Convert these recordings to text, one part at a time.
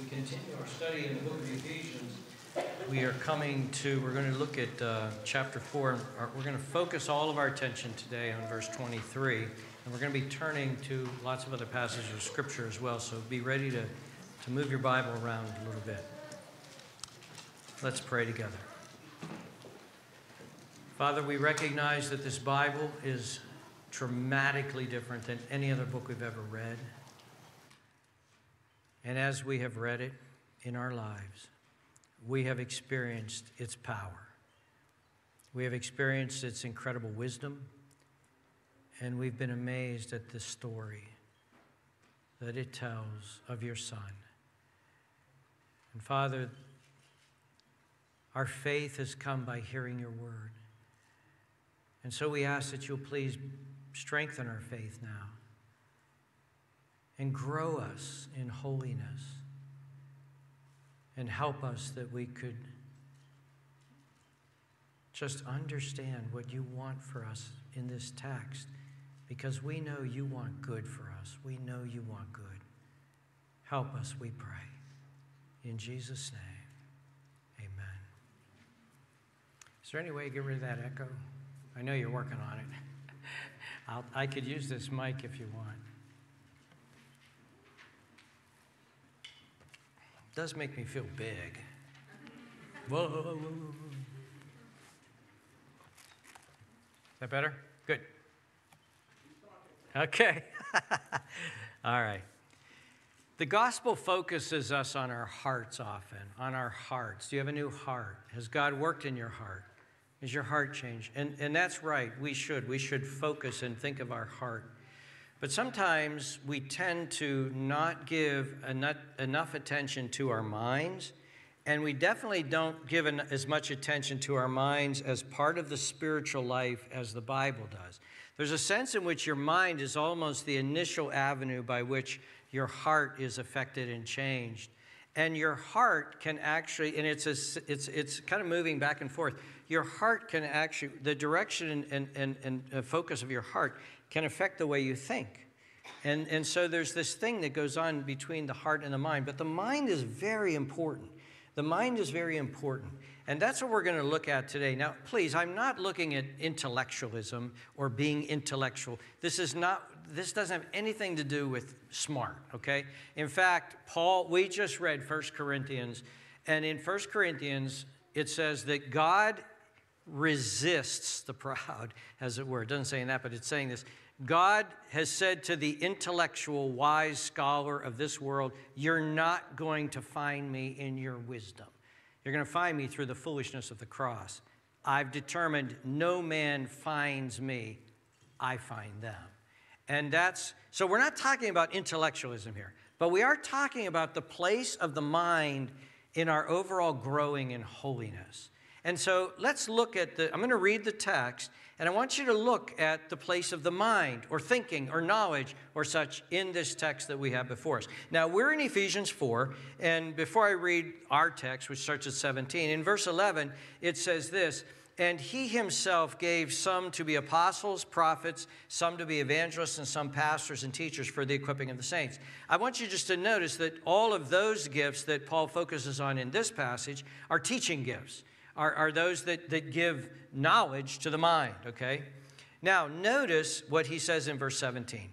we continue our study in the book of Ephesians, we are coming to, we're going to look at uh, chapter 4. We're going to focus all of our attention today on verse 23. And we're going to be turning to lots of other passages of Scripture as well. So be ready to, to move your Bible around a little bit. Let's pray together. Father, we recognize that this Bible is dramatically different than any other book we've ever read. And as we have read it in our lives, we have experienced its power. We have experienced its incredible wisdom, and we've been amazed at the story that it tells of your Son. And Father, our faith has come by hearing your word. And so we ask that you'll please strengthen our faith now and grow us in holiness and help us that we could just understand what you want for us in this text because we know you want good for us. We know you want good. Help us, we pray. In Jesus' name, amen. Is there any way to get rid of that echo? I know you're working on it. I'll, I could use this mic if you want. It does make me feel big. Whoa, whoa, whoa. Is that better? Good. Okay. All right. The gospel focuses us on our hearts often, on our hearts. Do you have a new heart? Has God worked in your heart? Is your heart changed? And, and that's right, we should. We should focus and think of our heart. But sometimes we tend to not give enough, attention to our minds, and we definitely don't give as much attention to our minds as part of the spiritual life as the Bible does. There's a sense in which your mind is almost the initial avenue by which your heart is affected and changed. And your heart can actually, and it's, a, it's, it's kind of moving back and forth your heart can actually, the direction and, and, and uh, focus of your heart can affect the way you think. And, and so there's this thing that goes on between the heart and the mind. But the mind is very important. The mind is very important. And that's what we're going to look at today. Now, please, I'm not looking at intellectualism or being intellectual. This is not this doesn't have anything to do with smart, okay? In fact, Paul, we just read 1 Corinthians, and in 1 Corinthians, it says that God resists the proud, as it were. It doesn't say that, but it's saying this. God has said to the intellectual, wise scholar of this world, You're not going to find me in your wisdom. You're going to find me through the foolishness of the cross. I've determined no man finds me, I find them. And that's so we're not talking about intellectualism here, but we are talking about the place of the mind in our overall growing in holiness. And so let's look at the, I'm going to read the text, and I want you to look at the place of the mind or thinking or knowledge or such in this text that we have before us. Now, we're in Ephesians 4, and before I read our text, which starts at 17, in verse 11, it says this And he himself gave some to be apostles, prophets, some to be evangelists, and some pastors and teachers for the equipping of the saints. I want you just to notice that all of those gifts that Paul focuses on in this passage are teaching gifts are, are those that, that give knowledge to the mind, okay? Now, notice what he says in verse 17.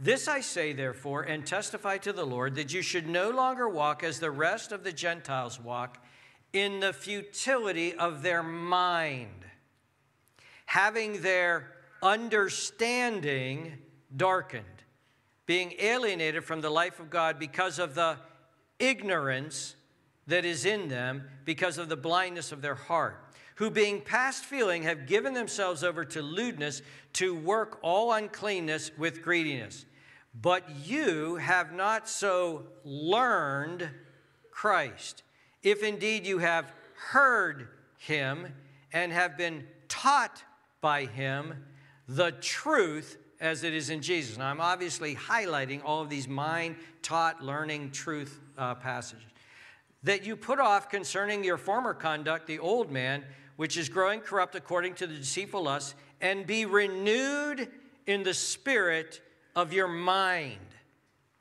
This I say, therefore, and testify to the Lord that you should no longer walk as the rest of the Gentiles walk in the futility of their mind, having their understanding darkened, being alienated from the life of God because of the ignorance that is in them because of the blindness of their heart, who being past feeling have given themselves over to lewdness to work all uncleanness with greediness. But you have not so learned Christ, if indeed you have heard him and have been taught by him the truth as it is in Jesus. Now, I'm obviously highlighting all of these mind taught learning truth uh, passages that you put off concerning your former conduct the old man, which is growing corrupt according to the deceitful lusts, and be renewed in the spirit of your mind,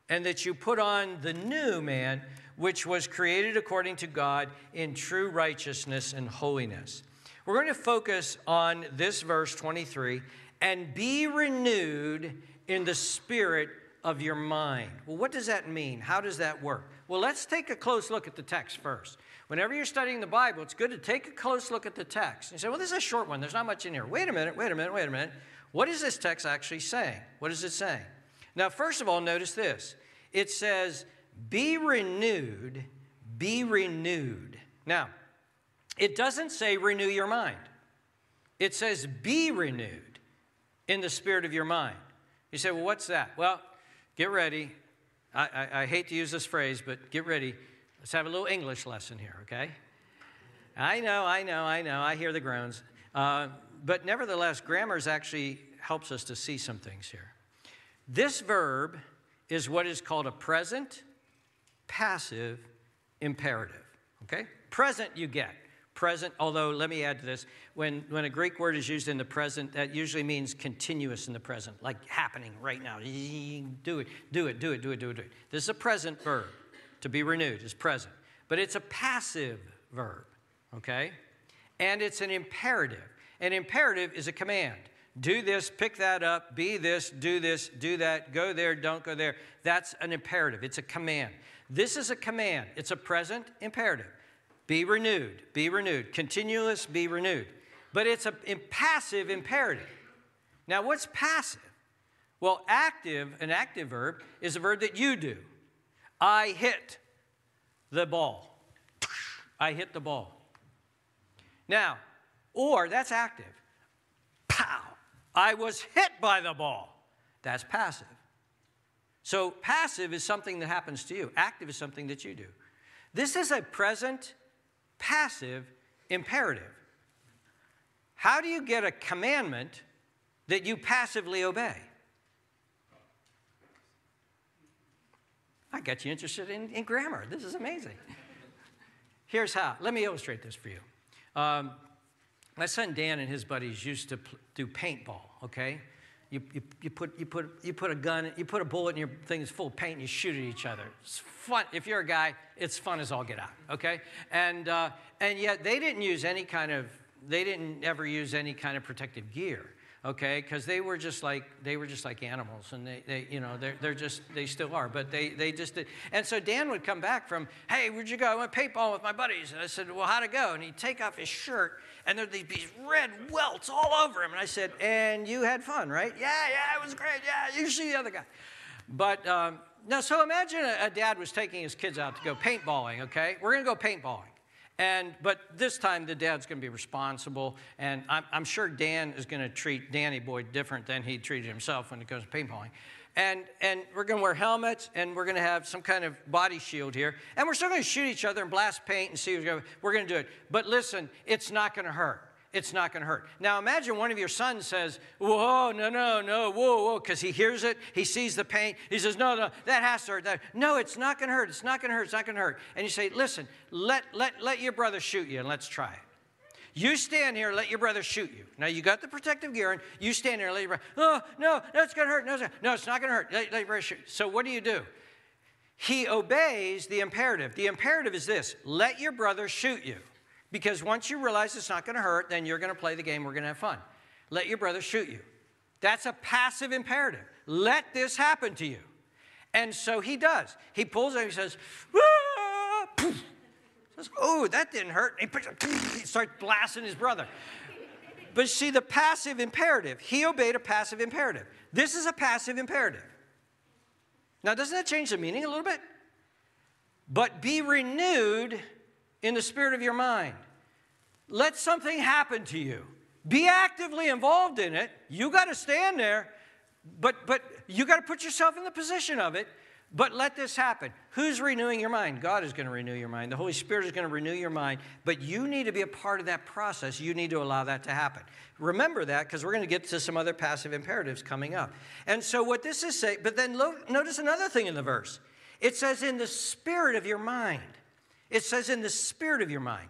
and that you put on the new man, which was created according to God in true righteousness and holiness. We're going to focus on this verse 23 and be renewed in the spirit of your mind. Well, what does that mean? How does that work? Well, let's take a close look at the text first. Whenever you're studying the Bible, it's good to take a close look at the text. You say, well, this is a short one. There's not much in here. Wait a minute, wait a minute, wait a minute. What is this text actually saying? What is it saying? Now, first of all, notice this it says, be renewed, be renewed. Now, it doesn't say renew your mind, it says be renewed in the spirit of your mind. You say, well, what's that? Well, get ready. I, I, I, hate to use this phrase, but get ready. Let's have a little English lesson here, okay? I know, I know, I know. I hear the groans. Uh, but nevertheless, grammar actually helps us to see some things here. This verb is what is called a present passive imperative, okay? Present you get present, although let me add to this. When, when a Greek word is used in the present, that usually means continuous in the present, like happening right now. Do it, do it, do it, do it, do it, do it. This is a present verb. To be renewed is present. But it's a passive verb, okay? And it's an imperative. An imperative is a command. Do this, pick that up, be this, do this, do that, go there, don't go there. That's an imperative. It's a command. This is a command. It's a present imperative. Be renewed, be renewed. Continuous, be renewed. But it's a passive imperative. Now, what's passive? Well, active, an active verb, is a verb that you do. I hit the ball. I hit the ball. Now, or that's active. Pow! I was hit by the ball. That's passive. So, passive is something that happens to you, active is something that you do. This is a present passive imperative. How do you get a commandment that you passively obey? I got you interested in, in grammar. This is amazing. Here's how. Let me illustrate this for you. Um, my son Dan and his buddies used to do paintball, okay? You, you, you, put, you, put, you put a gun, you put a bullet in your thing that's full of paint and you shoot at each other. It's fun. If you're a guy, it's fun as all get out, okay? And, uh, and yet they didn't use any kind of, they didn't ever use any kind of protective gear okay? Because they were just like they were just like animals and they, they you know they're, they're just they still are but they, they just did. And so dan would come back from hey where'd you go? I went paintball with my buddies. And i said well how'd it go? And he'd take off his shirt and there'd be these red welts all over him. And i said and you had fun right? Yeah yeah it was great. Yeah you see the other guy. But um, now so imagine a, a dad was taking his kids out to go paintballing okay? We're going to go paintballing and, but this time the dad's going to be responsible, and I'm, I'm sure Dan is going to treat Danny Boy different than he treated himself when it comes to paintballing. And, and we're going to wear helmets, and we're going to have some kind of body shield here, and we're still going to shoot each other and blast paint and see who's going. We're going to do it, but listen, it's not going to hurt it's not going to hurt. Now imagine one of your sons says, Whoa, no, no, no, whoa, whoa, because he hears it, he sees the paint, he says, No, no, that has to hurt. That. No, it's not going to hurt, it's not going to hurt, it's not going to hurt. And you say, Listen, let, let, let your brother shoot you and let's try it. You stand here, let your brother shoot you. Now you got the protective gear and you stand here, let your brother, oh, no, no, it's going to hurt. No, no, it's not going to hurt. Let, let your brother shoot. So what do you do? He obeys the imperative. The imperative is this let your brother shoot you. Because once you realize it's not going to hurt, then you're going to play the game, we're going to have fun. Let your brother shoot you. That's a passive imperative. Let this happen to you. And so he does. He pulls it, he says, ah! says, oh, that didn't hurt. He, it, he starts blasting his brother. But see, the passive imperative, he obeyed a passive imperative. This is a passive imperative. Now, doesn't that change the meaning a little bit? But be renewed in the spirit of your mind. Let something happen to you. Be actively involved in it. You got to stand there, but, but you got to put yourself in the position of it. But let this happen. Who's renewing your mind? God is going to renew your mind. The Holy Spirit is going to renew your mind. But you need to be a part of that process. You need to allow that to happen. Remember that because we're going to get to some other passive imperatives coming up. And so, what this is saying, but then notice another thing in the verse it says, in the spirit of your mind. It says in the spirit of your mind.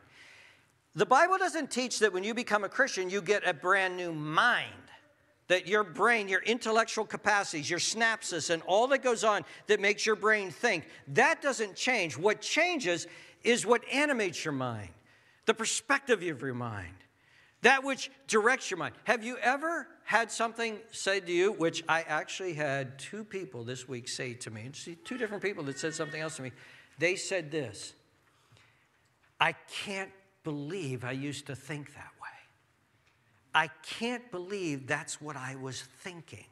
The Bible doesn't teach that when you become a Christian, you get a brand new mind. that your brain, your intellectual capacities, your synapses, and all that goes on that makes your brain think, that doesn't change. What changes is what animates your mind, the perspective of your mind, that which directs your mind. Have you ever had something said to you, which I actually had two people this week say to me, two different people that said something else to me. They said this I can't believe I used to think that way. I can't believe that's what I was thinking.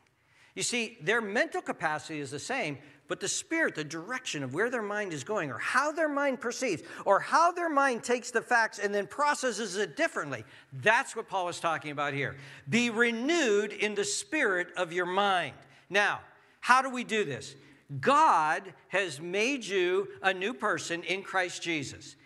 You see, their mental capacity is the same, but the spirit, the direction of where their mind is going, or how their mind perceives, or how their mind takes the facts and then processes it differently, that's what Paul is talking about here. Be renewed in the spirit of your mind. Now, how do we do this? God has made you a new person in Christ Jesus,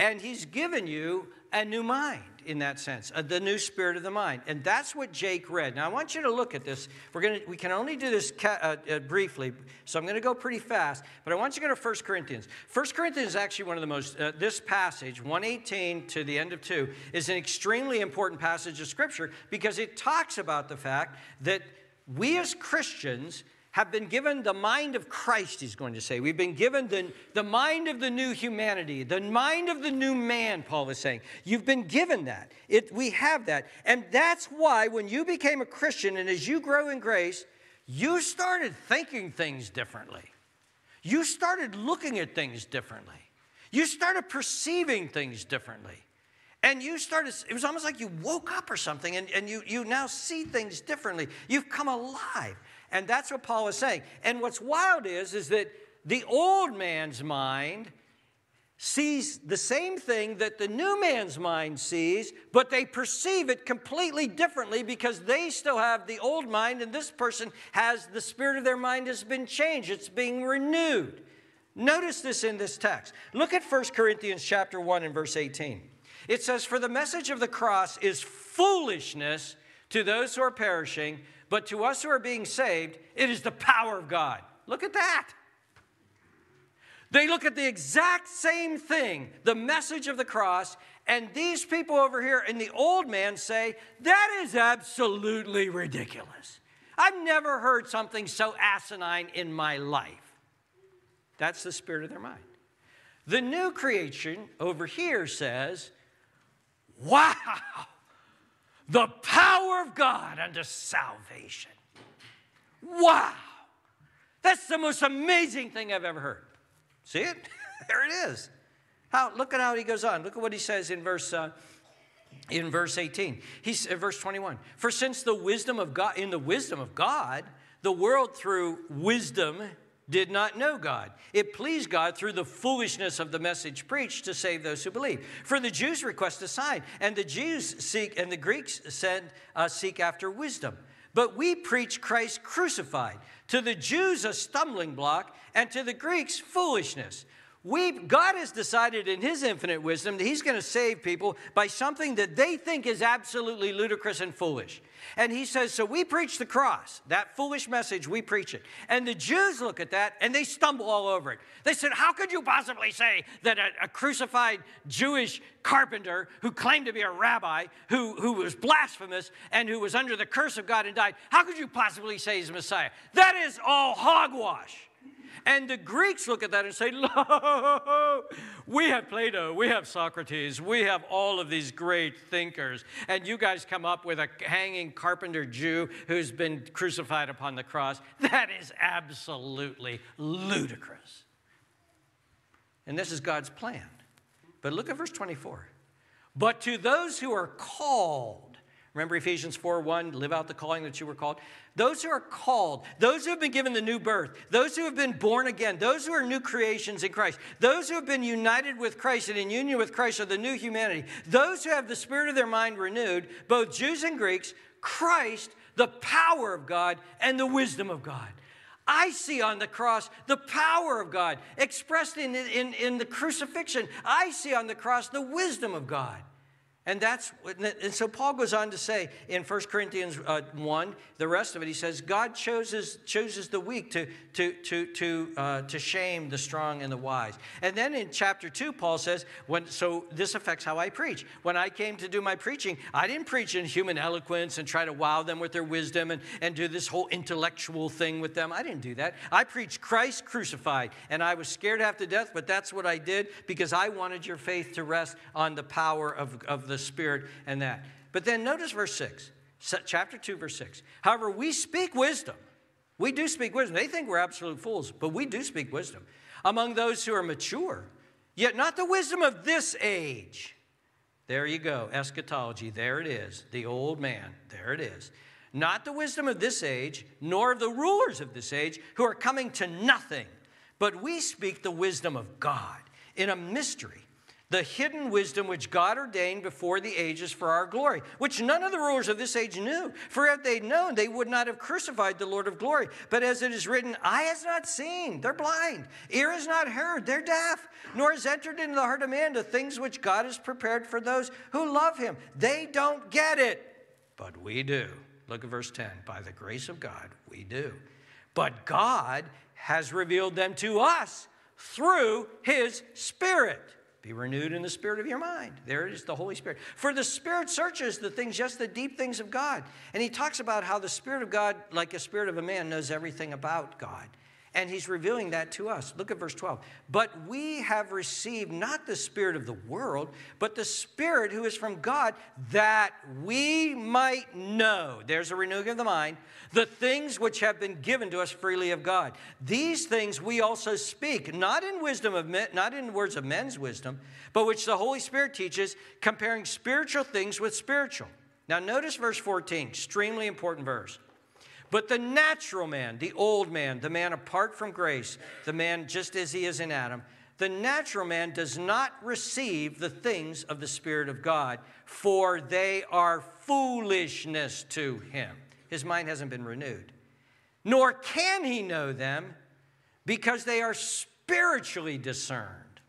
and He's given you a new mind in that sense, the new spirit of the mind. And that's what Jake read. Now, I want you to look at this. We're gonna, we can only do this ca- uh, uh, briefly, so I'm going to go pretty fast. But I want you to go to 1 Corinthians. 1 Corinthians is actually one of the most, uh, this passage, 118 to the end of 2, is an extremely important passage of Scripture because it talks about the fact that we as Christians have been given the mind of Christ, he's going to say. We've been given the, the mind of the new humanity, the mind of the new man, Paul is saying. You've been given that. It, we have that. And that's why when you became a Christian and as you grow in grace, you started thinking things differently. You started looking at things differently. You started perceiving things differently. And you started, it was almost like you woke up or something and, and you, you now see things differently. You've come alive. And that's what Paul is saying. And what's wild is, is that the old man's mind sees the same thing that the new man's mind sees, but they perceive it completely differently because they still have the old mind, and this person has the spirit of their mind has been changed. It's being renewed. Notice this in this text. Look at 1 Corinthians chapter 1 and verse 18. It says, For the message of the cross is foolishness to those who are perishing but to us who are being saved, it is the power of God. Look at that. They look at the exact same thing, the message of the cross, and these people over here in the old man say, that is absolutely ridiculous. I've never heard something so asinine in my life. That's the spirit of their mind. The new creation over here says, wow, the power of God unto salvation. Wow. That's the most amazing thing I've ever heard. See it? there it is. How, look at how he goes on. Look at what he says in verse, uh, in verse 18. He's, uh, verse 21. For since the wisdom of God, in the wisdom of God, the world through wisdom did not know God. It pleased God through the foolishness of the message preached to save those who believe. For the Jews request a sign, and the Jews seek, and the Greeks send, uh, seek after wisdom. But we preach Christ crucified. To the Jews, a stumbling block, and to the Greeks, foolishness. We, God has decided in His infinite wisdom that He's going to save people by something that they think is absolutely ludicrous and foolish. And He says, So we preach the cross, that foolish message, we preach it. And the Jews look at that and they stumble all over it. They said, How could you possibly say that a, a crucified Jewish carpenter who claimed to be a rabbi, who, who was blasphemous and who was under the curse of God and died, how could you possibly say he's Messiah? That is all hogwash. And the Greeks look at that and say, Lo, we have Plato, we have Socrates, we have all of these great thinkers. And you guys come up with a hanging carpenter Jew who's been crucified upon the cross. That is absolutely ludicrous. And this is God's plan. But look at verse 24. But to those who are called, Remember Ephesians 4 1, live out the calling that you were called? Those who are called, those who have been given the new birth, those who have been born again, those who are new creations in Christ, those who have been united with Christ and in union with Christ are the new humanity, those who have the spirit of their mind renewed, both Jews and Greeks, Christ, the power of God and the wisdom of God. I see on the cross the power of God expressed in, in, in the crucifixion. I see on the cross the wisdom of God. And that's and so Paul goes on to say in 1 Corinthians uh, 1, the rest of it, he says, God chooses, chooses the weak to, to, to, to, uh, to shame the strong and the wise. And then in chapter 2, Paul says, when, so this affects how I preach. When I came to do my preaching, I didn't preach in human eloquence and try to wow them with their wisdom and, and do this whole intellectual thing with them. I didn't do that. I preached Christ crucified, and I was scared half to death, but that's what I did because I wanted your faith to rest on the power of, of the Spirit and that. But then notice verse 6, chapter 2, verse 6. However, we speak wisdom. We do speak wisdom. They think we're absolute fools, but we do speak wisdom among those who are mature, yet not the wisdom of this age. There you go, eschatology. There it is, the old man. There it is. Not the wisdom of this age, nor of the rulers of this age who are coming to nothing, but we speak the wisdom of God in a mystery the hidden wisdom which God ordained before the ages for our glory, which none of the rulers of this age knew. For if they'd known, they would not have crucified the Lord of glory. But as it is written, eye has not seen, they're blind, ear has not heard, they're deaf, nor has entered into the heart of man the things which God has prepared for those who love him. They don't get it, but we do. Look at verse 10. By the grace of God, we do. But God has revealed them to us through his Spirit. Be renewed in the spirit of your mind. There is, the Holy Spirit. For the Spirit searches the things, just the deep things of God. And he talks about how the Spirit of God, like a spirit of a man, knows everything about God. And he's revealing that to us. Look at verse 12. But we have received not the Spirit of the world, but the Spirit who is from God, that we might know. There's a renewing of the mind. The things which have been given to us freely of God. These things we also speak, not in wisdom of men, not in words of men's wisdom, but which the Holy Spirit teaches, comparing spiritual things with spiritual. Now, notice verse 14, extremely important verse. But the natural man, the old man, the man apart from grace, the man just as he is in Adam, the natural man does not receive the things of the Spirit of God, for they are foolishness to him. His mind hasn't been renewed. Nor can he know them because they are spiritually discerned.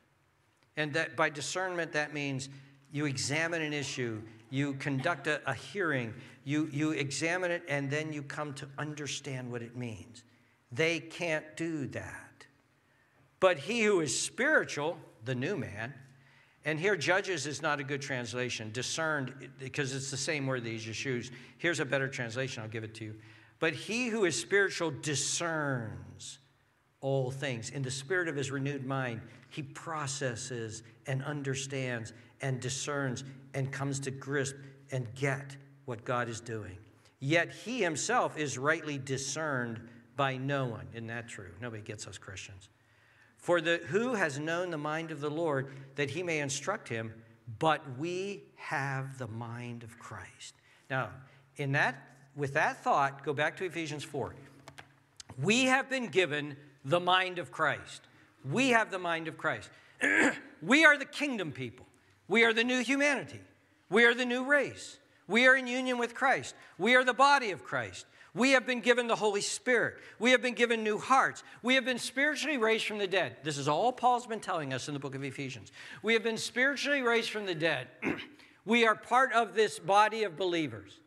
And that by discernment, that means you examine an issue, you conduct a, a hearing, you, you examine it, and then you come to understand what it means. They can't do that. But he who is spiritual, the new man, and here, judges is not a good translation. Discerned, because it's the same word that he just used. Here's a better translation, I'll give it to you. But he who is spiritual discerns all things. In the spirit of his renewed mind, he processes and understands and discerns and comes to grasp and get what God is doing. Yet he himself is rightly discerned by no one. Isn't that true? Nobody gets us Christians. For the who has known the mind of the Lord that he may instruct him, but we have the mind of Christ. Now, in that with that thought, go back to Ephesians 4. We have been given the mind of Christ. We have the mind of Christ. we are the kingdom people. We are the new humanity. We are the new race. We are in union with Christ. We are the body of Christ. We have been given the Holy Spirit. We have been given new hearts. We have been spiritually raised from the dead. This is all Paul's been telling us in the book of Ephesians. We have been spiritually raised from the dead. we are part of this body of believers.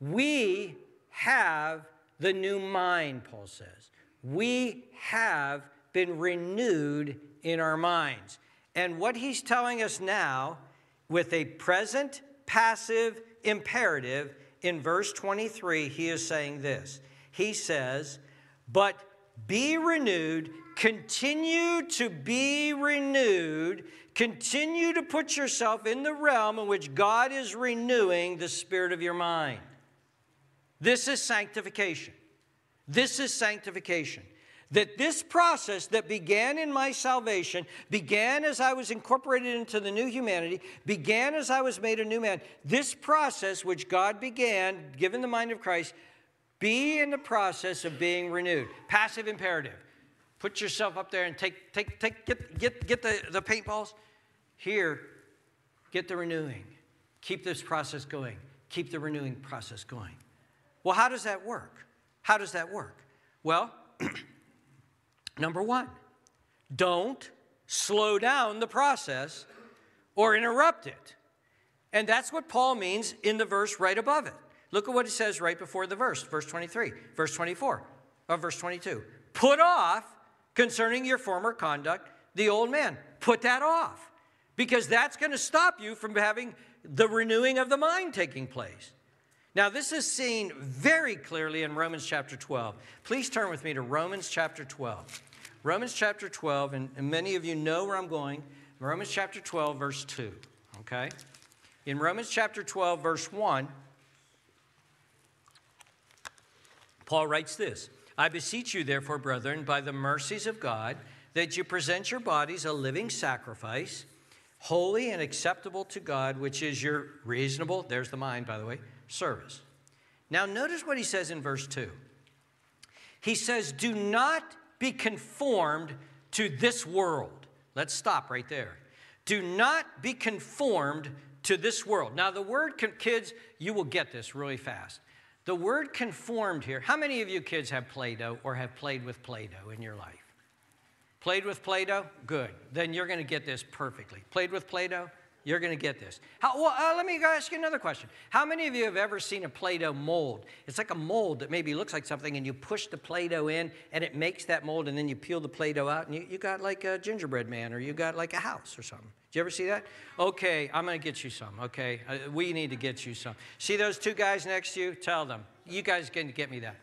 We have the new mind, Paul says. We have been renewed in our minds. And what he's telling us now, with a present passive imperative, in verse 23, he is saying this. He says, But be renewed, continue to be renewed, continue to put yourself in the realm in which God is renewing the spirit of your mind. This is sanctification. This is sanctification that this process that began in my salvation, began as I was incorporated into the new humanity, began as I was made a new man. This process, which God began, given the mind of Christ, be in the process of being renewed. Passive imperative. Put yourself up there and take, take, take, get, get, get the, the paintballs. Here, get the renewing. Keep this process going. Keep the renewing process going. Well, how does that work? How does that work? Well, Number one, don't slow down the process or interrupt it. And that's what Paul means in the verse right above it. Look at what it says right before the verse, verse 23, verse 24, or verse 22. Put off concerning your former conduct the old man. Put that off because that's going to stop you from having the renewing of the mind taking place. Now, this is seen very clearly in Romans chapter 12. Please turn with me to Romans chapter 12. Romans chapter 12, and, and many of you know where I'm going. Romans chapter 12, verse 2. Okay? In Romans chapter 12, verse 1, Paul writes this I beseech you, therefore, brethren, by the mercies of God, that you present your bodies a living sacrifice, holy and acceptable to God, which is your reasonable, there's the mind, by the way, service. Now, notice what he says in verse 2. He says, Do not be conformed to this world. Let's stop right there. Do not be conformed to this world. Now, the word, kids, you will get this really fast. The word conformed here, how many of you kids have Play Doh or have played with Play Doh in your life? Played with Play Doh? Good. Then you're going to get this perfectly. Played with Play Doh? You're going to get this. How, well, uh, let me ask you another question. How many of you have ever seen a Play Doh mold? It's like a mold that maybe looks like something, and you push the Play Doh in, and it makes that mold, and then you peel the Play Doh out, and you, you got like a gingerbread man, or you got like a house or something. Did you ever see that? Okay, I'm going to get you some, okay? Uh, we need to get you some. See those two guys next to you? Tell them. You guys can get me that.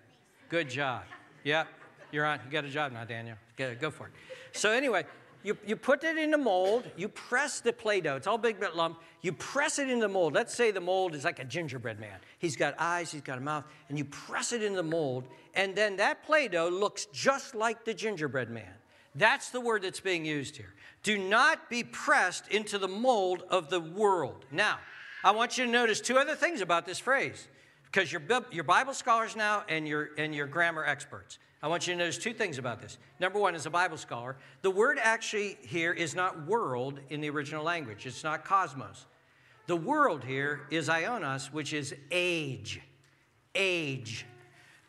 Good job. Yeah, you're on. You got a job now, Daniel. Go for it. So, anyway, you, you put it in the mold, you press the Play Doh, it's all big bit lump, you press it in the mold. Let's say the mold is like a gingerbread man. He's got eyes, he's got a mouth, and you press it in the mold, and then that Play Doh looks just like the gingerbread man. That's the word that's being used here. Do not be pressed into the mold of the world. Now, I want you to notice two other things about this phrase, because you're, you're Bible scholars now and you're, and you're grammar experts. I want you to notice two things about this. Number one, as a Bible scholar, the word actually here is not world in the original language, it's not cosmos. The world here is ionos, which is age. Age.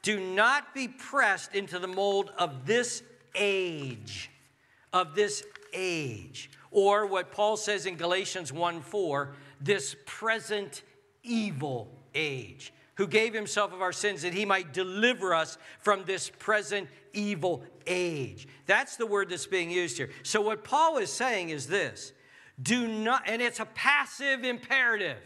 Do not be pressed into the mold of this age. Of this age. Or what Paul says in Galatians 1 4, this present evil age who gave himself of our sins that he might deliver us from this present evil age. That's the word that's being used here. So, what Paul is saying is this do not, and it's a passive imperative.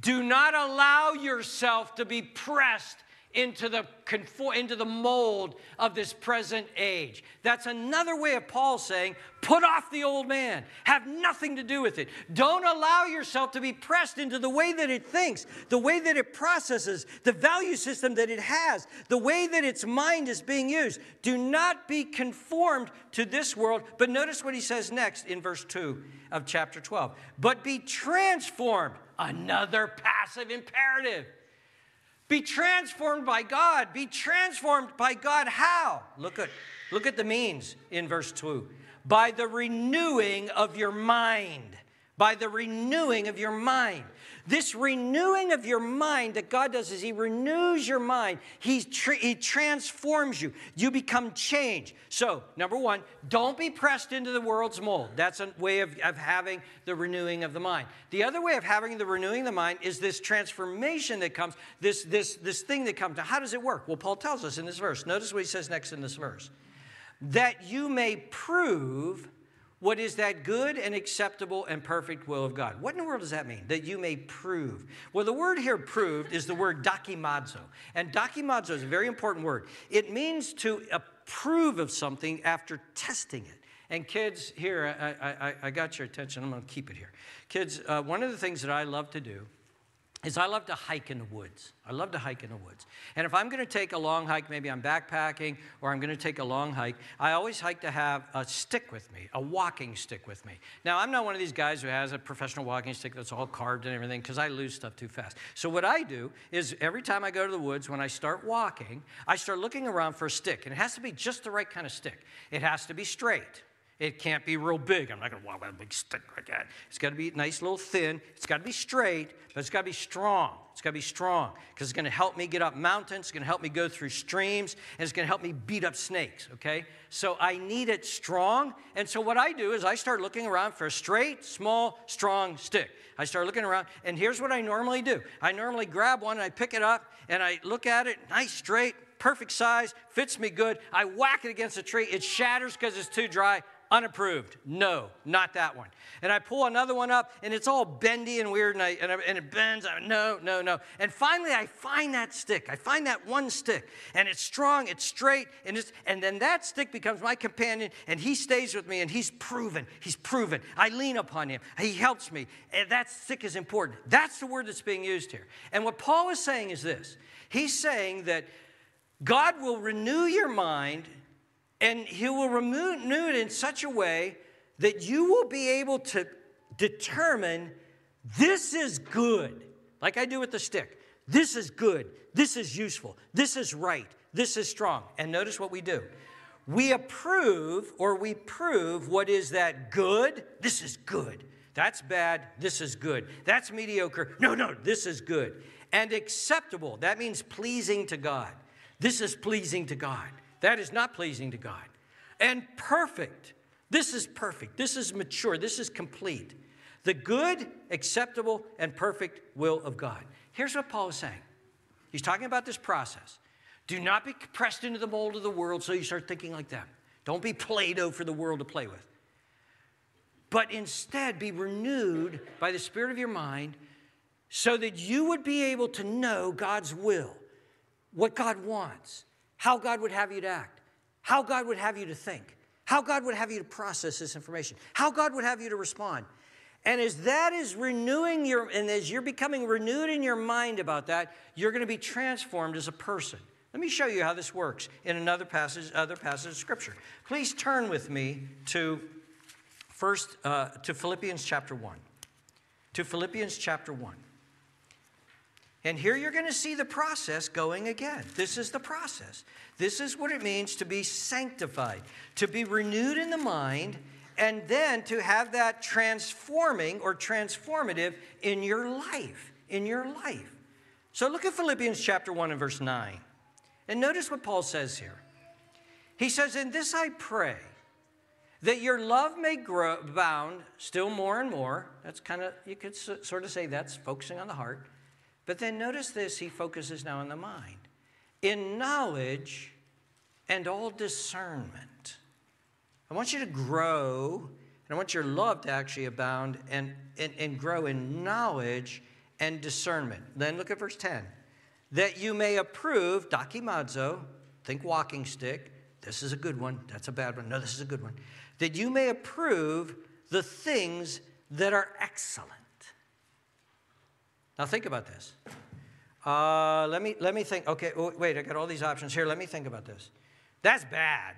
Do not allow yourself to be pressed into the, conform, into the mold of this present age. That's another way of Paul saying, put off the old man. Have nothing to do with it. Don't allow yourself to be pressed into the way that it thinks, the way that it processes, the value system that it has, the way that its mind is being used. Do not be conformed to this world. But notice what he says next in verse 2 of chapter 12. But be transformed. Another passive imperative. Be transformed by God. Be transformed by God. How? Look at, look at the means in verse 2. By the renewing of your mind. By the renewing of your mind. This renewing of your mind that God does is He renews your mind. He, he transforms you. You become changed. So, number one, don't be pressed into the world's mold. That's a way of, of having the renewing of the mind. The other way of having the renewing of the mind is this transformation that comes, this, this, this thing that comes. Now, how does it work? Well, Paul tells us in this verse. Notice what he says next in this verse that you may prove what is that good and acceptable and perfect will of God? What in the world does that mean? That you may prove. Well, the word here proved is the word dokimazo. And dokimazo is a very important word. It means to approve of something after testing it. And kids, here, I, I, I got your attention. I'm going to keep it here. Kids, uh, one of the things that I love to do is I love to hike in the woods. I love to hike in the woods. And if I'm going to take a long hike, maybe I'm backpacking or I'm going to take a long hike, I always like to have a stick with me, a walking stick with me. Now, I'm not one of these guys who has a professional walking stick that's all carved and everything because I lose stuff too fast. So, what I do is every time I go to the woods, when I start walking, I start looking around for a stick. And it has to be just the right kind of stick, it has to be straight. It can't be real big. I'm not going to walk with a big stick like that. It's got to be nice, little thin. It's got to be straight, but it's got to be strong. It's got to be strong because it's going to help me get up mountains. It's going to help me go through streams, and it's going to help me beat up snakes, okay? So I need it strong. And so what I do is I start looking around for a straight, small, strong stick. I start looking around, and here's what I normally do I normally grab one and I pick it up and I look at it, nice, straight, perfect size, fits me good. I whack it against a tree, it shatters because it's too dry unapproved. No, not that one. And I pull another one up, and it's all bendy and weird, and, I, and, I, and it bends. I, no, no, no. And finally, I find that stick. I find that one stick, and it's strong, it's straight, and, it's, and then that stick becomes my companion, and he stays with me, and he's proven. He's proven. I lean upon him. He helps me. And that stick is important. That's the word that's being used here. And what Paul is saying is this He's saying that God will renew your mind and He will renew it in such a way that you will be able to determine this is good, like I do with the stick. This is good. This is useful. This is right. This is strong. And notice what we do. We approve or we prove what is that good. This is good. That's bad. This is good. That's mediocre. No, no, this is good. And acceptable. That means pleasing to God. This is pleasing to God. That is not pleasing to God. And perfect. This is perfect. This is mature. This is complete. The good, acceptable, and perfect will of God. Here's what Paul is saying He's talking about this process. Do not be pressed into the mold of the world so you start thinking like them. Don't be Play Doh for the world to play with. But instead, be renewed by the Spirit of your mind so that you would be able to know God's will, what God wants, how God would have you to act, how God would have you to think, how God would have you to process this information, how God would have you to respond. And as that is renewing your, and as you're becoming renewed in your mind about that, you're going to be transformed as a person. Let me show you how this works in another passage, other passage of Scripture. Please turn with me to first uh, to Philippians chapter one. To Philippians chapter one. And here you're going to see the process going again. This is the process. This is what it means to be sanctified, to be renewed in the mind, and then to have that transforming or transformative in your life. In your life. So look at Philippians chapter 1 and verse 9. And notice what Paul says here. He says, In this I pray, that your love may grow, abound still more and more. That's kind of, you could sort of say that's focusing on the heart but then notice this, he focuses now on the mind. In knowledge and all discernment. I want you to grow, and I want your love to actually abound and, and, and grow in knowledge and discernment. Then look at verse 10. That you may approve, dokimazo, think walking stick. This is a good one. That's a bad one. No, this is a good one. That you may approve the things that are excellent. Now think about this. Uh, let me let me think. Okay, wait. I got all these options here. Let me think about this. That's bad.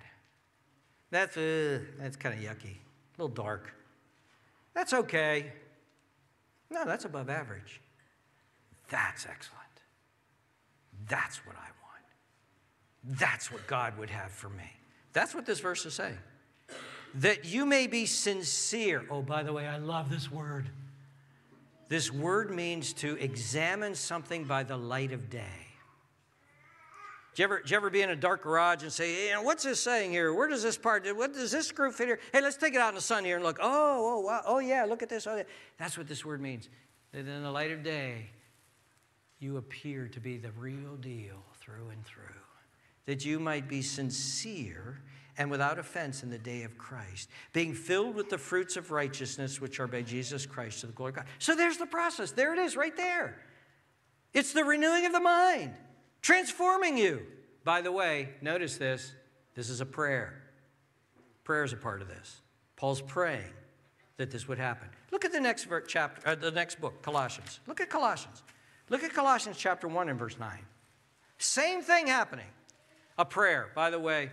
That's uh, that's kind of yucky. A little dark. That's okay. No, that's above average. That's excellent. That's what I want. That's what God would have for me. That's what this verse is saying. That you may be sincere. Oh, by the way, I love this word. This word means to examine something by the light of day. You, ever, you ever be in a dark garage and say, hey, what's this saying here? Where does this part, what does this screw fit here? Hey, let's take it out in the sun here and look. Oh, oh, wow. oh yeah, look at this. Oh, yeah. That's what this word means. That in the light of day, you appear to be the real deal through and through. That you might be sincere and without offense in the day of Christ, being filled with the fruits of righteousness which are by Jesus Christ to the glory of God. So there's the process. There it is, right there. It's the renewing of the mind, transforming you. By the way, notice this this is a prayer. Prayer is a part of this. Paul's praying that this would happen. Look at the next chapter, uh, the next book, Colossians. Look at Colossians. Look at Colossians chapter 1 and verse 9. Same thing happening. A prayer. By the way,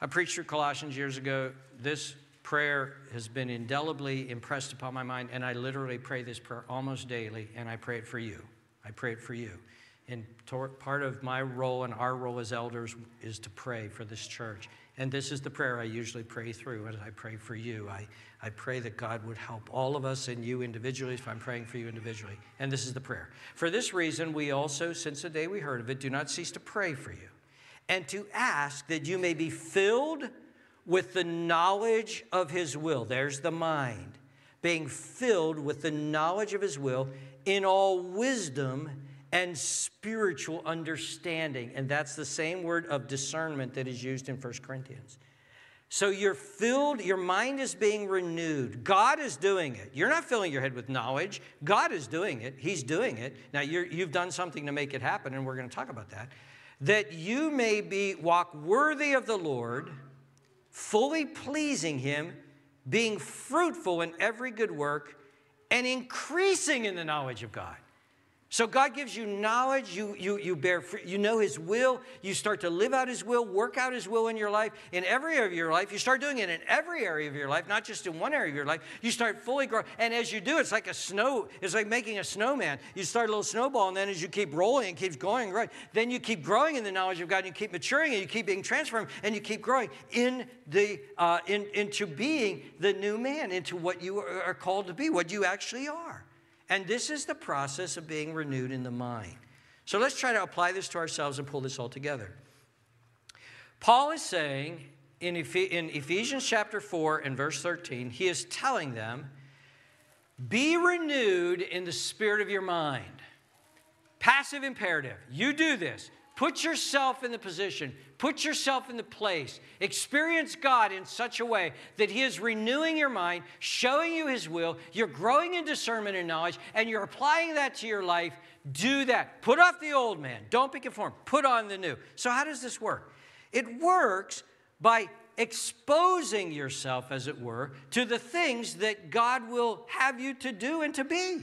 I preached through Colossians years ago. This prayer has been indelibly impressed upon my mind, and I literally pray this prayer almost daily, and I pray it for you. I pray it for you. And part of my role and our role as elders is to pray for this church And this is the prayer I usually pray through as I pray for you. I, I pray that God would help all of us and you individually if I'm praying for you individually. And this is the prayer. For this reason, we also, since the day we heard of it, do not cease to pray for you and to ask that you may be filled with the knowledge of his will. There's the mind. Being filled with the knowledge of his will in all wisdom and spiritual understanding. And that's the same word of discernment that is used in 1 Corinthians. So you're filled, your mind is being renewed. God is doing it. You're not filling your head with knowledge. God is doing it. He's doing it. Now you have done something to make it happen, and we're going to talk about that. That you may be walk worthy of the Lord, fully pleasing Him, being fruitful in every good work, and increasing in the knowledge of God. So God gives you knowledge, you, you, you bear you know his will, you start to live out his will, work out his will in your life, in every area of your life. You start doing it in every area of your life, not just in one area of your life. You start fully growing. And as you do, it's like a snow, it's like making a snowman. You start a little snowball, and then as you keep rolling, it keeps going, right? Then you keep growing in the knowledge of God, and you keep maturing, and you keep being transformed, and you keep growing in the uh, in, into being the new man, into what you are called to be, what you actually are. And this is the process of being renewed in the mind. So let's try to apply this to ourselves and pull this all together. Paul is saying in, Ephesians chapter 4 and verse 13, he is telling them, be renewed in the spirit of your mind. Passive imperative. You do this. Put yourself in the position, put yourself in the place. Experience God in such a way that He is renewing your mind, showing you His will. You're growing in discernment and knowledge, and you're applying that to your life. Do that. Put off the old man. Don't be conformed. Put on the new. So, how does this work? It works by exposing yourself, as it were, to the things that God will have you to do and to be.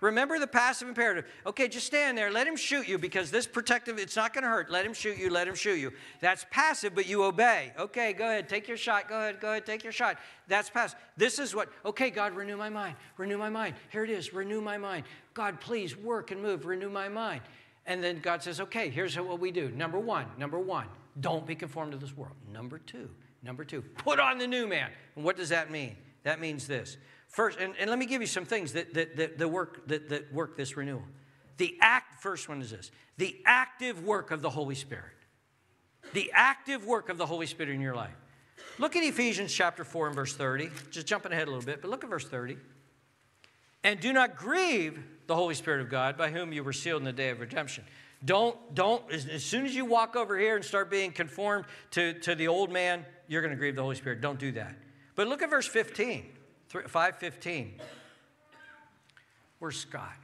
Remember the passive imperative. Okay, just stand there. Let him shoot you because this protective, it's not going to hurt. Let him shoot you. Let him shoot you. That's passive, but you obey. Okay, go ahead. Take your shot. Go ahead. Go ahead. Take your shot. That's passive. This is what, okay, God, renew my mind. Renew my mind. Here it is. Renew my mind. God, please work and move. Renew my mind. And then God says, okay, here's what we do. Number one, number one, don't be conformed to this world. Number two, number two, put on the new man. And what does that mean? That means this First, and, and let me give you some things that, that, that, that work, that, that work this renewal. The act, first one is this the active work of the Holy Spirit. The active work of the Holy Spirit in your life. Look at Ephesians chapter 4 and verse 30. Just jumping ahead a little bit, but look at verse 30. And do not grieve the Holy Spirit of God by whom you were sealed in the day of redemption. Don't, don't, as, as soon as you walk over here and start being conformed to, to the old man, you're going to grieve the Holy Spirit. Don't do that. But look at verse 15. 515. Where's Scott?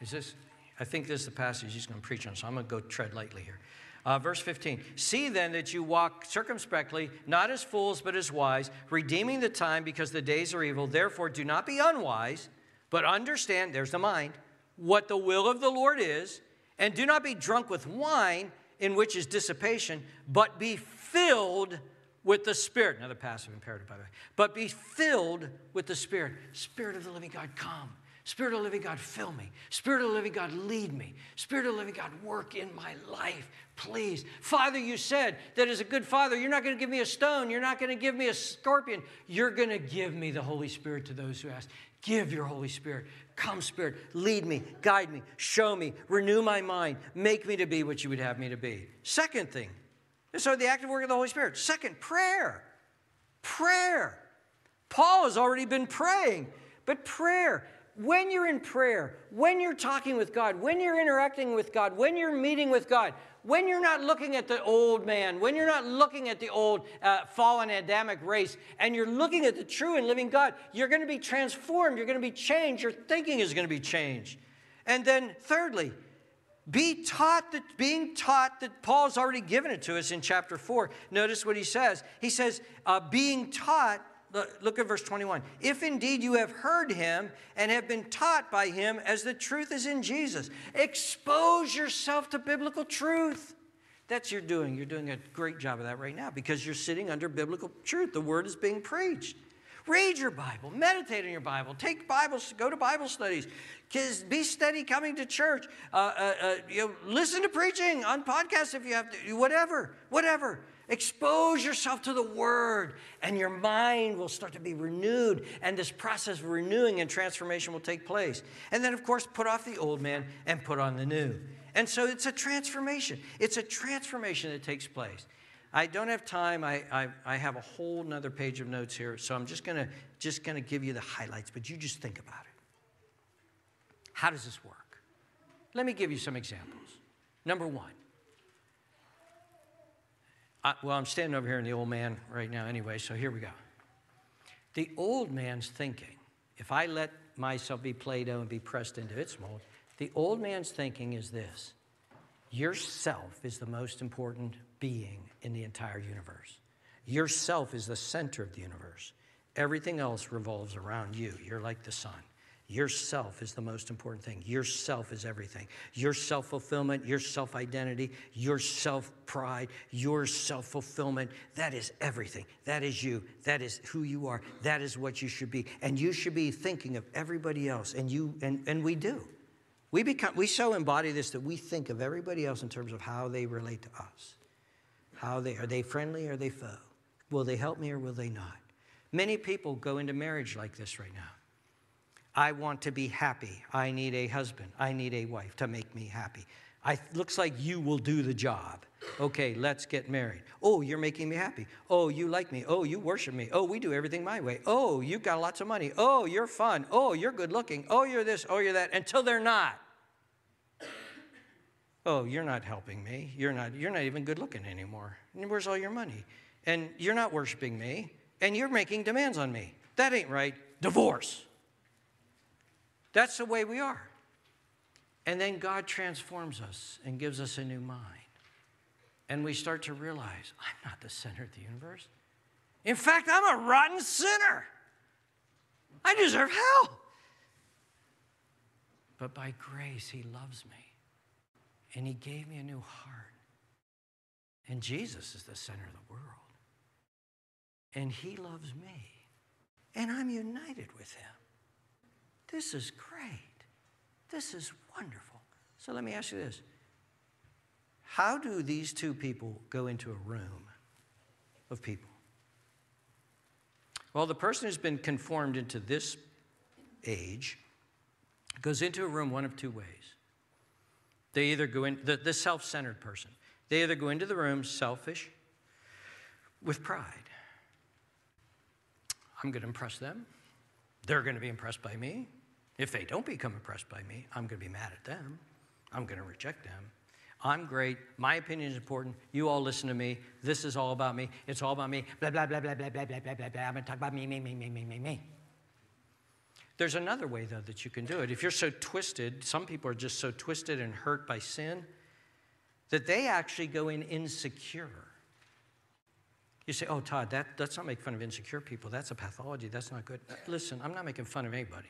Is this, I think this is the passage he's going to preach on, so I'm going to go tread lightly here. Uh, verse 15 See then that you walk circumspectly, not as fools, but as wise, redeeming the time because the days are evil. Therefore, do not be unwise, but understand, there's the mind, what the will of the Lord is, and do not be drunk with wine, in which is dissipation, but be filled with the Spirit. Another passive imperative, by the way. But be filled with the Spirit. Spirit of the living God, come. Spirit of the living God, fill me. Spirit of the living God, lead me. Spirit of the living God, work in my life, please. Father, you said that as a good father, you're not going to give me a stone. You're not going to give me a scorpion. You're going to give me the Holy Spirit to those who ask. Give your Holy Spirit. Come, Spirit, lead me, guide me, show me, renew my mind, make me to be what you would have me to be. Second thing, so the active work of the Holy Spirit. Second, prayer. Prayer. Paul has already been praying, but prayer. When you're in prayer, when you're talking with God, when you're interacting with God, when you're meeting with God, when you're not looking at the old man, when you're not looking at the old uh, fallen Adamic race, and you're looking at the true and living God, you're going to be transformed. You're going to be changed. Your thinking is going to be changed. And then, thirdly, be taught that being taught that Paul's already given it to us in chapter 4. Notice what he says. He says, uh, being taught, look at verse 21. If indeed you have heard him and have been taught by him as the truth is in Jesus, expose yourself to biblical truth. That's you're doing. You're doing a great job of that right now because you're sitting under biblical truth. The word is being preached. Read your Bible, meditate on your Bible, take Bibles, go to Bible studies, Kids, be steady coming to church. Uh, uh, uh, you know, listen to preaching on podcasts if you have to, whatever, whatever. Expose yourself to the Word, and your mind will start to be renewed, and this process of renewing and transformation will take place. And then, of course, put off the old man and put on the new. And so it's a transformation. It's a transformation that takes place. I don't have time. I, I, I have a whole nother page of notes here, so I'm just gonna just gonna give you the highlights, but you just think about it. How does this work? Let me give you some examples. Number one, I, well, I'm standing over here in the old man right now anyway, so here we go. The old man's thinking, if I let myself be Play Doh and be pressed into its mold, the old man's thinking is this yourself is the most important being in the entire universe. Yourself is the center of the universe. Everything else revolves around you. You're like the sun. Yourself is the most important thing. Yourself is everything. Your self fulfillment, your self identity, your self pride, your self fulfillment, that is everything. That is you. That is who you are. That is what you should be. And you should be thinking of everybody else. And you and, and we do. We become we so embody this that we think of everybody else in terms of how they relate to us. How they are they friendly or are they foe? Will they help me or will they not? Many people go into marriage like this right now. I want to be happy. I need a husband. I need a wife to make me happy. I looks like you will do the job. Okay, let's get married. Oh, you're making me happy. Oh, you like me. Oh, you worship me. Oh, we do everything my way. Oh, you've got lots of money. Oh, you're fun. Oh, you're good looking. Oh, you're this. Oh, you're that. Until they're not. Oh, you're not helping me. You're not. You're not even good looking anymore. Where's all your money? And you're not worshiping me. And you're making demands on me. That ain't right. Divorce. That's the way we are. And then God transforms us and gives us a new mind. And we start to realize I'm not the center of the universe. In fact, I'm a rotten sinner. I deserve hell. But by grace, He loves me. And He gave me a new heart. And Jesus is the center of the world. And He loves me. And I'm united with Him. This is great. This is wonderful. So let me ask you this How do these two people go into a room of people? Well, the person who's been conformed into this age goes into a room one of two ways. They either go in, the, the self centered person, they either go into the room selfish with pride. I'm going to impress them. They're going to be impressed by me. If they don't become impressed by me, I'm going to be mad at them. I'm going to reject them. I'm great. My opinion is important. You all listen to me. This is all about me. It's all about me. Blah, blah, blah, blah, blah, blah, blah, blah, blah, blah. I'm going to talk about me, me, me, me, me, me, me. There's another way, though, that you can do it. If you're so twisted, some people are just so twisted and hurt by sin that they actually go in insecure. You say, oh, Todd, that, let's not make fun of insecure people. That's a pathology. That's not good. Listen, I'm not making fun of anybody.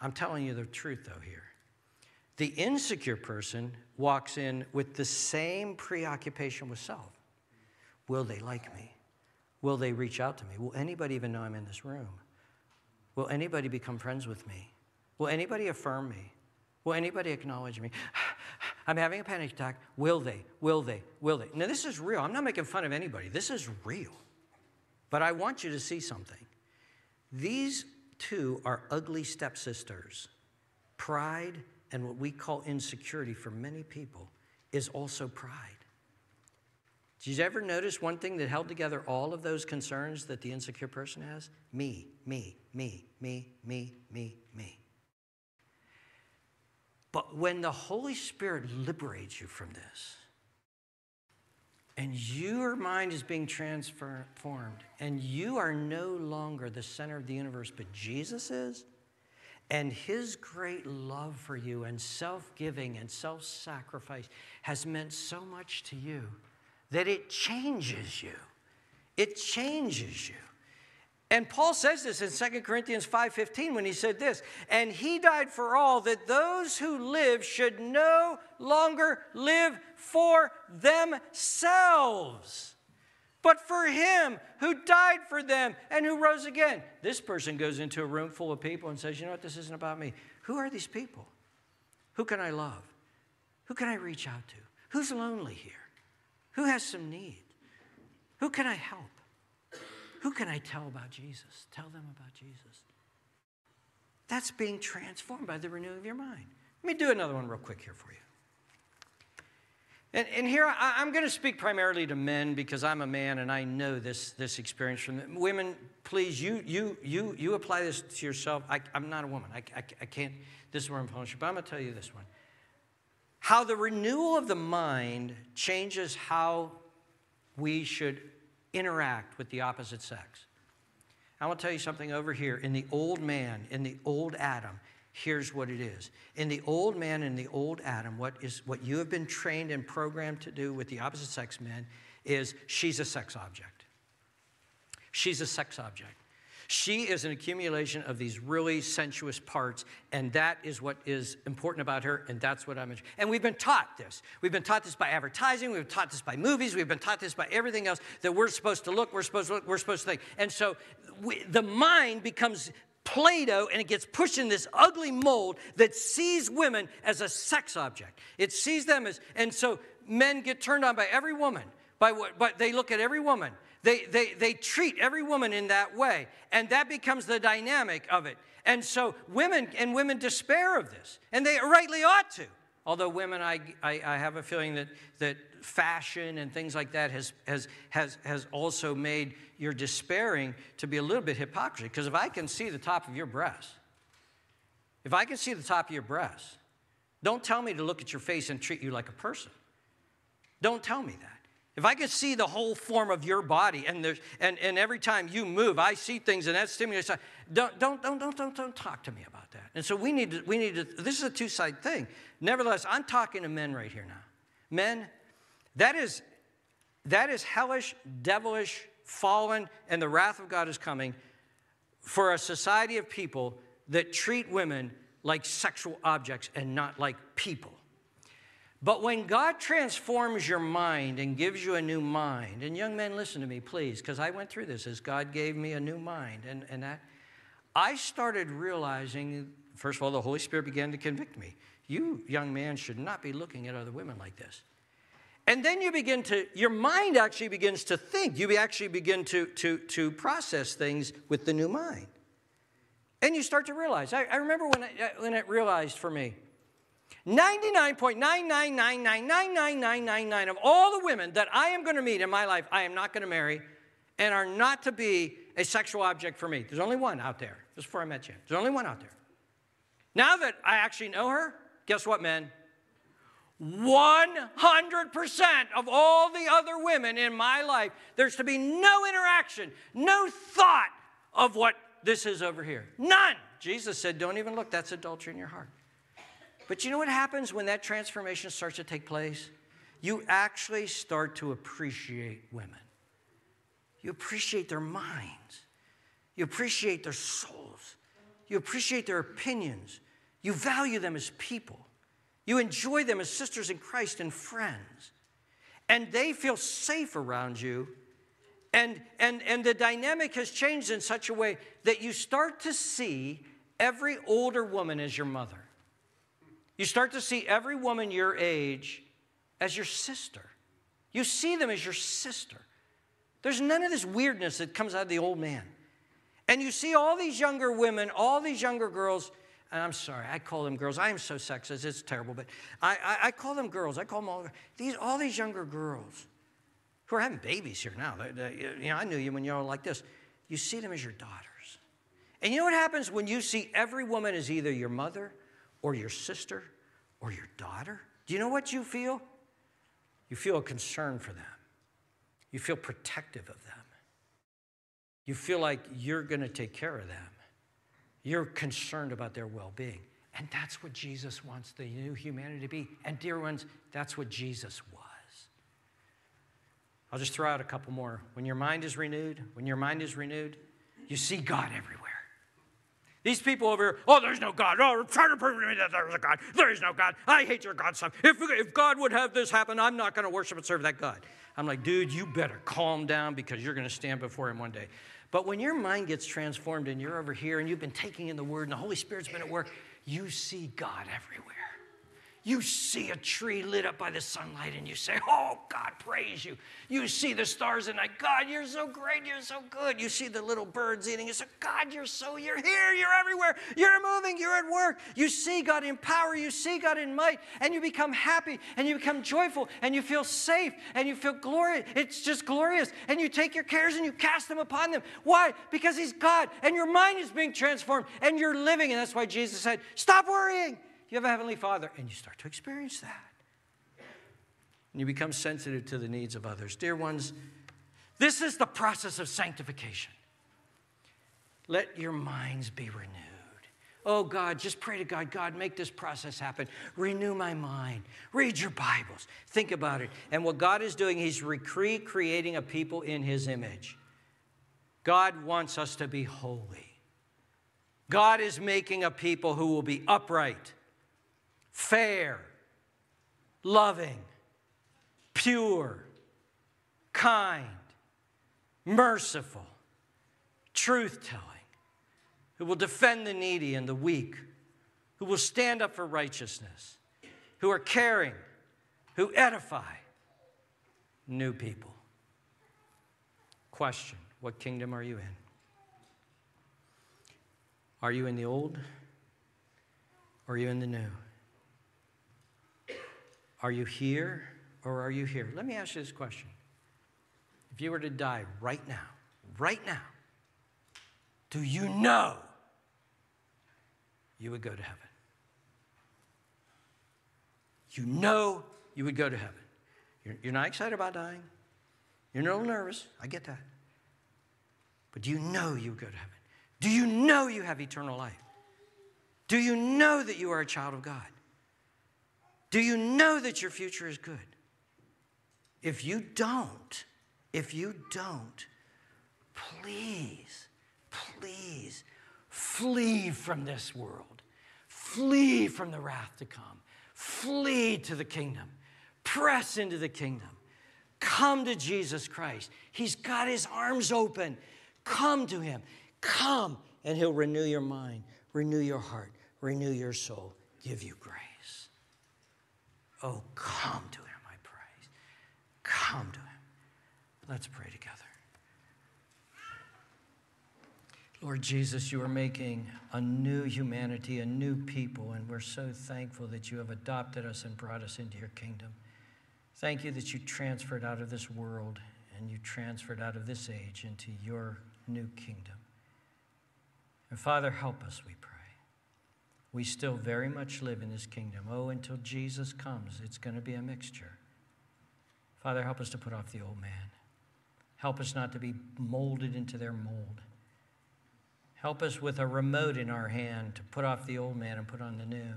I'm telling you the truth, though, here. The insecure person walks in with the same preoccupation with self. Will they like me? Will they reach out to me? Will anybody even know I'm in this room? Will anybody become friends with me? Will anybody affirm me? Will anybody acknowledge me? I'm having a panic attack. Will they? Will they? Will they? Now, this is real. I'm not making fun of anybody. This is real. But I want you to see something. These two are ugly stepsisters. Pride and what we call insecurity for many people is also pride. Did you ever notice one thing that held together all of those concerns that the insecure person has? Me, me, me, me, me, me, me. But when the Holy Spirit liberates you from this, and your mind is being transformed, and you are no longer the center of the universe, but Jesus is, and his great love for you and self giving and self sacrifice has meant so much to you that it changes you. It changes you. And Paul says this in 2 Corinthians 5:15 when he said this, and he died for all that those who live should no longer live for themselves, but for him who died for them and who rose again. This person goes into a room full of people and says, "You know what? This isn't about me. Who are these people? Who can I love? Who can I reach out to? Who's lonely here? Who has some need? Who can I help? Who can I tell about Jesus? Tell them about Jesus. That's being transformed by the renewing of your mind. Let me do another one real quick here for you. And, and here I, am going to speak primarily to men because I'm a man and I know this, this experience from. Women, please, you, you, you, you apply this to yourself. I, am not a woman. I, I, I, can't, this is where I'm pushing, but I'm going to tell you this one. How the renewal of the mind changes how we should interact with the opposite sex. I want to tell you something over here. In the old man, in the old Adam, here's what it is. In the old man and the old Adam, what is what you have been trained and programmed to do with the opposite sex men is she's a sex object. She's a sex object. She is an accumulation of these really sensuous parts, and that is what is important about her, and that's what I'm. And we've been taught this. We've been taught this by advertising. We've been taught this by movies. We've been taught this by everything else that we're supposed to look, we're supposed to look, we're supposed to think. And so we, the mind becomes Play-Doh and it gets pushed in this ugly mold that sees women as a sex object. It sees them as, and so men get turned on by every woman. By what, but they look at every woman. They, they, they treat every woman in that way. And that becomes the dynamic of it. And so women and women despair of this. And they rightly ought to. Although women, I, I, I have a feeling that, that fashion and things like that has, has, has, has also made your despairing to be a little bit hypocrisy. Because if I can see the top of your breast, if I can see the top of your breast, don't tell me to look at your face and treat you like a person. Don't tell me that. If I can see the whole form of your body and, there's, and, and every time you move, I see things and that stimulates, don't, don't, don't, don't, don't, don't talk to me about. And so we need to, we need to, this is a two-sided thing. Nevertheless, I'm talking to men right here now. Men, that is, that is hellish, devilish, fallen, and the wrath of God is coming for a society of people that treat women like sexual objects and not like people. But when God transforms your mind and gives you a new mind, and young men, listen to me, please, because I went through this as God gave me a new mind, and, and that I started realizing, first of all, the Holy Spirit began to convict me. You, young man, should not be looking at other women like this. And then you begin to, your mind actually begins to think. You actually begin to, to, to process things with the new mind. And you start to realize. I, I remember when, I, when it realized for me 99.999999999 of all the women that I am going to meet in my life, I am not going to marry and are not to be a sexual object for me. There's only one out there, just before I met you. There's only one out there. Now that I actually know her, guess what, men? 100% of all the other women in my life, there's to be no interaction, no thought of what this is over here. None. Jesus said, Don't even look, that's adultery in your heart. But you know what happens when that transformation starts to take place? You actually start to appreciate women. You appreciate their minds, you appreciate their souls, you appreciate their opinions, you value them as people. You enjoy them as sisters in Christ and friends. And they feel safe around you. And, and, and the dynamic has changed in such a way that you start to see every older woman as your mother. You start to see every woman your age as your sister. You see them as your sister. There's none of this weirdness that comes out of the old man. And you see all these younger women, all these younger girls and I'm sorry, I call them girls. I am so sexist, it's terrible, but I, I, I call them girls. I call them all these, all these younger girls who are having babies here now. They, they, you know, I knew you when you were like this. You see them as your daughters. And you know what happens when you see every woman as either your mother or your sister or your daughter? Do you know what you feel? You feel a concern for them. You feel protective of them. You feel like you're going to take care of them. You're concerned about their well being. And that's what Jesus wants the new humanity to be. And, dear ones, that's what Jesus was. I'll just throw out a couple more. When your mind is renewed, when your mind is renewed, you see God everywhere. These people over here, oh, there's no God. Oh, try to prove to me that there's a God. There is no God. I hate your God stuff. If, if God would have this happen, I'm not going to worship and serve that God. I'm like, dude, you better calm down because you're going to stand before him one day. But when your mind gets transformed and you're over here and you've been taking in the Word and the Holy Spirit's been at work, you see God everywhere. You see a tree lit up by the sunlight and you say, Oh, God, praise you. You see the stars at night. God, you're so great. You're so good. You see the little birds eating. You say, God, you're so, you're here. You're everywhere. You're moving. You're at work. You see God in power. You see God in might. And you become happy and you become joyful and you feel safe and you feel glorious. It's just glorious. And you take your cares and you cast them upon them. Why? Because He's God and your mind is being transformed and you're living. And that's why Jesus said, Stop worrying. You have a Heavenly Father, and you start to experience that. And you become sensitive to the needs of others. Dear ones, this is the process of sanctification. Let your minds be renewed. Oh God, just pray to God, God, make this process happen. Renew my mind. Read your Bibles. Think about it. And what God is doing, He's recreating a people in His image. God wants us to be holy. God is making a people who will be upright fair, loving, pure, kind, merciful, truth telling, who will defend the needy and the weak, who will stand up for righteousness, who are caring, who edify new people. Question What kingdom are you in? Are you in the old? Or are you in the new? Are you here or are you here? Let me ask you this question. If you were to die right now, right now, do you know you would go to heaven? You know you would go to heaven. You're, you're not excited about dying. You're a little nervous. I get that. But do you know you would go to heaven? Do you know you have eternal life? Do you know that you are a child of God? Do you know that your future is good? If you don't, if you don't, please, please flee from this world. Flee from the wrath to come. Flee to the kingdom. Press into the kingdom. Come to Jesus Christ. He's got his arms open. Come to him. Come, and he'll renew your mind, renew your heart, renew your soul, give you grace. Oh, come to him, I pray. Come to him. Let's pray together. Lord Jesus, you are making a new humanity, a new people, and we're so thankful that you have adopted us and brought us into your kingdom. Thank you that you transferred out of this world and you transferred out of this age into your new kingdom. And Father, help us, we pray we still very much live in this kingdom. Oh, until Jesus comes, it's going to be a mixture. Father, help us to put off the old man. Help us not to be molded into their mold. Help us with a remote in our hand to put off the old man and put on the new.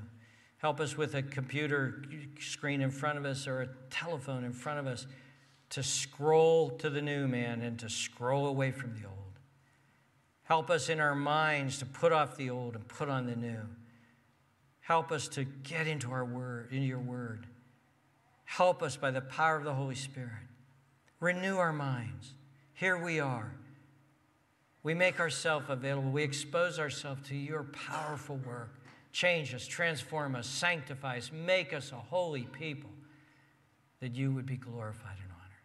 Help us with a computer screen in front of us or a telephone in front of us to scroll to the new man and to scroll away from the old. Help us in our minds to put off the old and put on the new. Help us to get into our word, into your word. Help us by the power of the Holy Spirit. Renew our minds. Here we are. We make ourselves available. We expose ourselves to your powerful work. Change us, transform us, sanctify us, make us a holy people that you would be glorified and honored.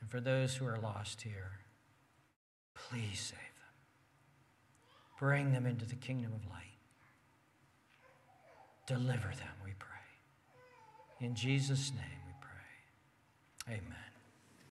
And for those who are lost here, please save them. Bring them into the kingdom of light. Deliver them, we pray. In Jesus' name we pray. Amen.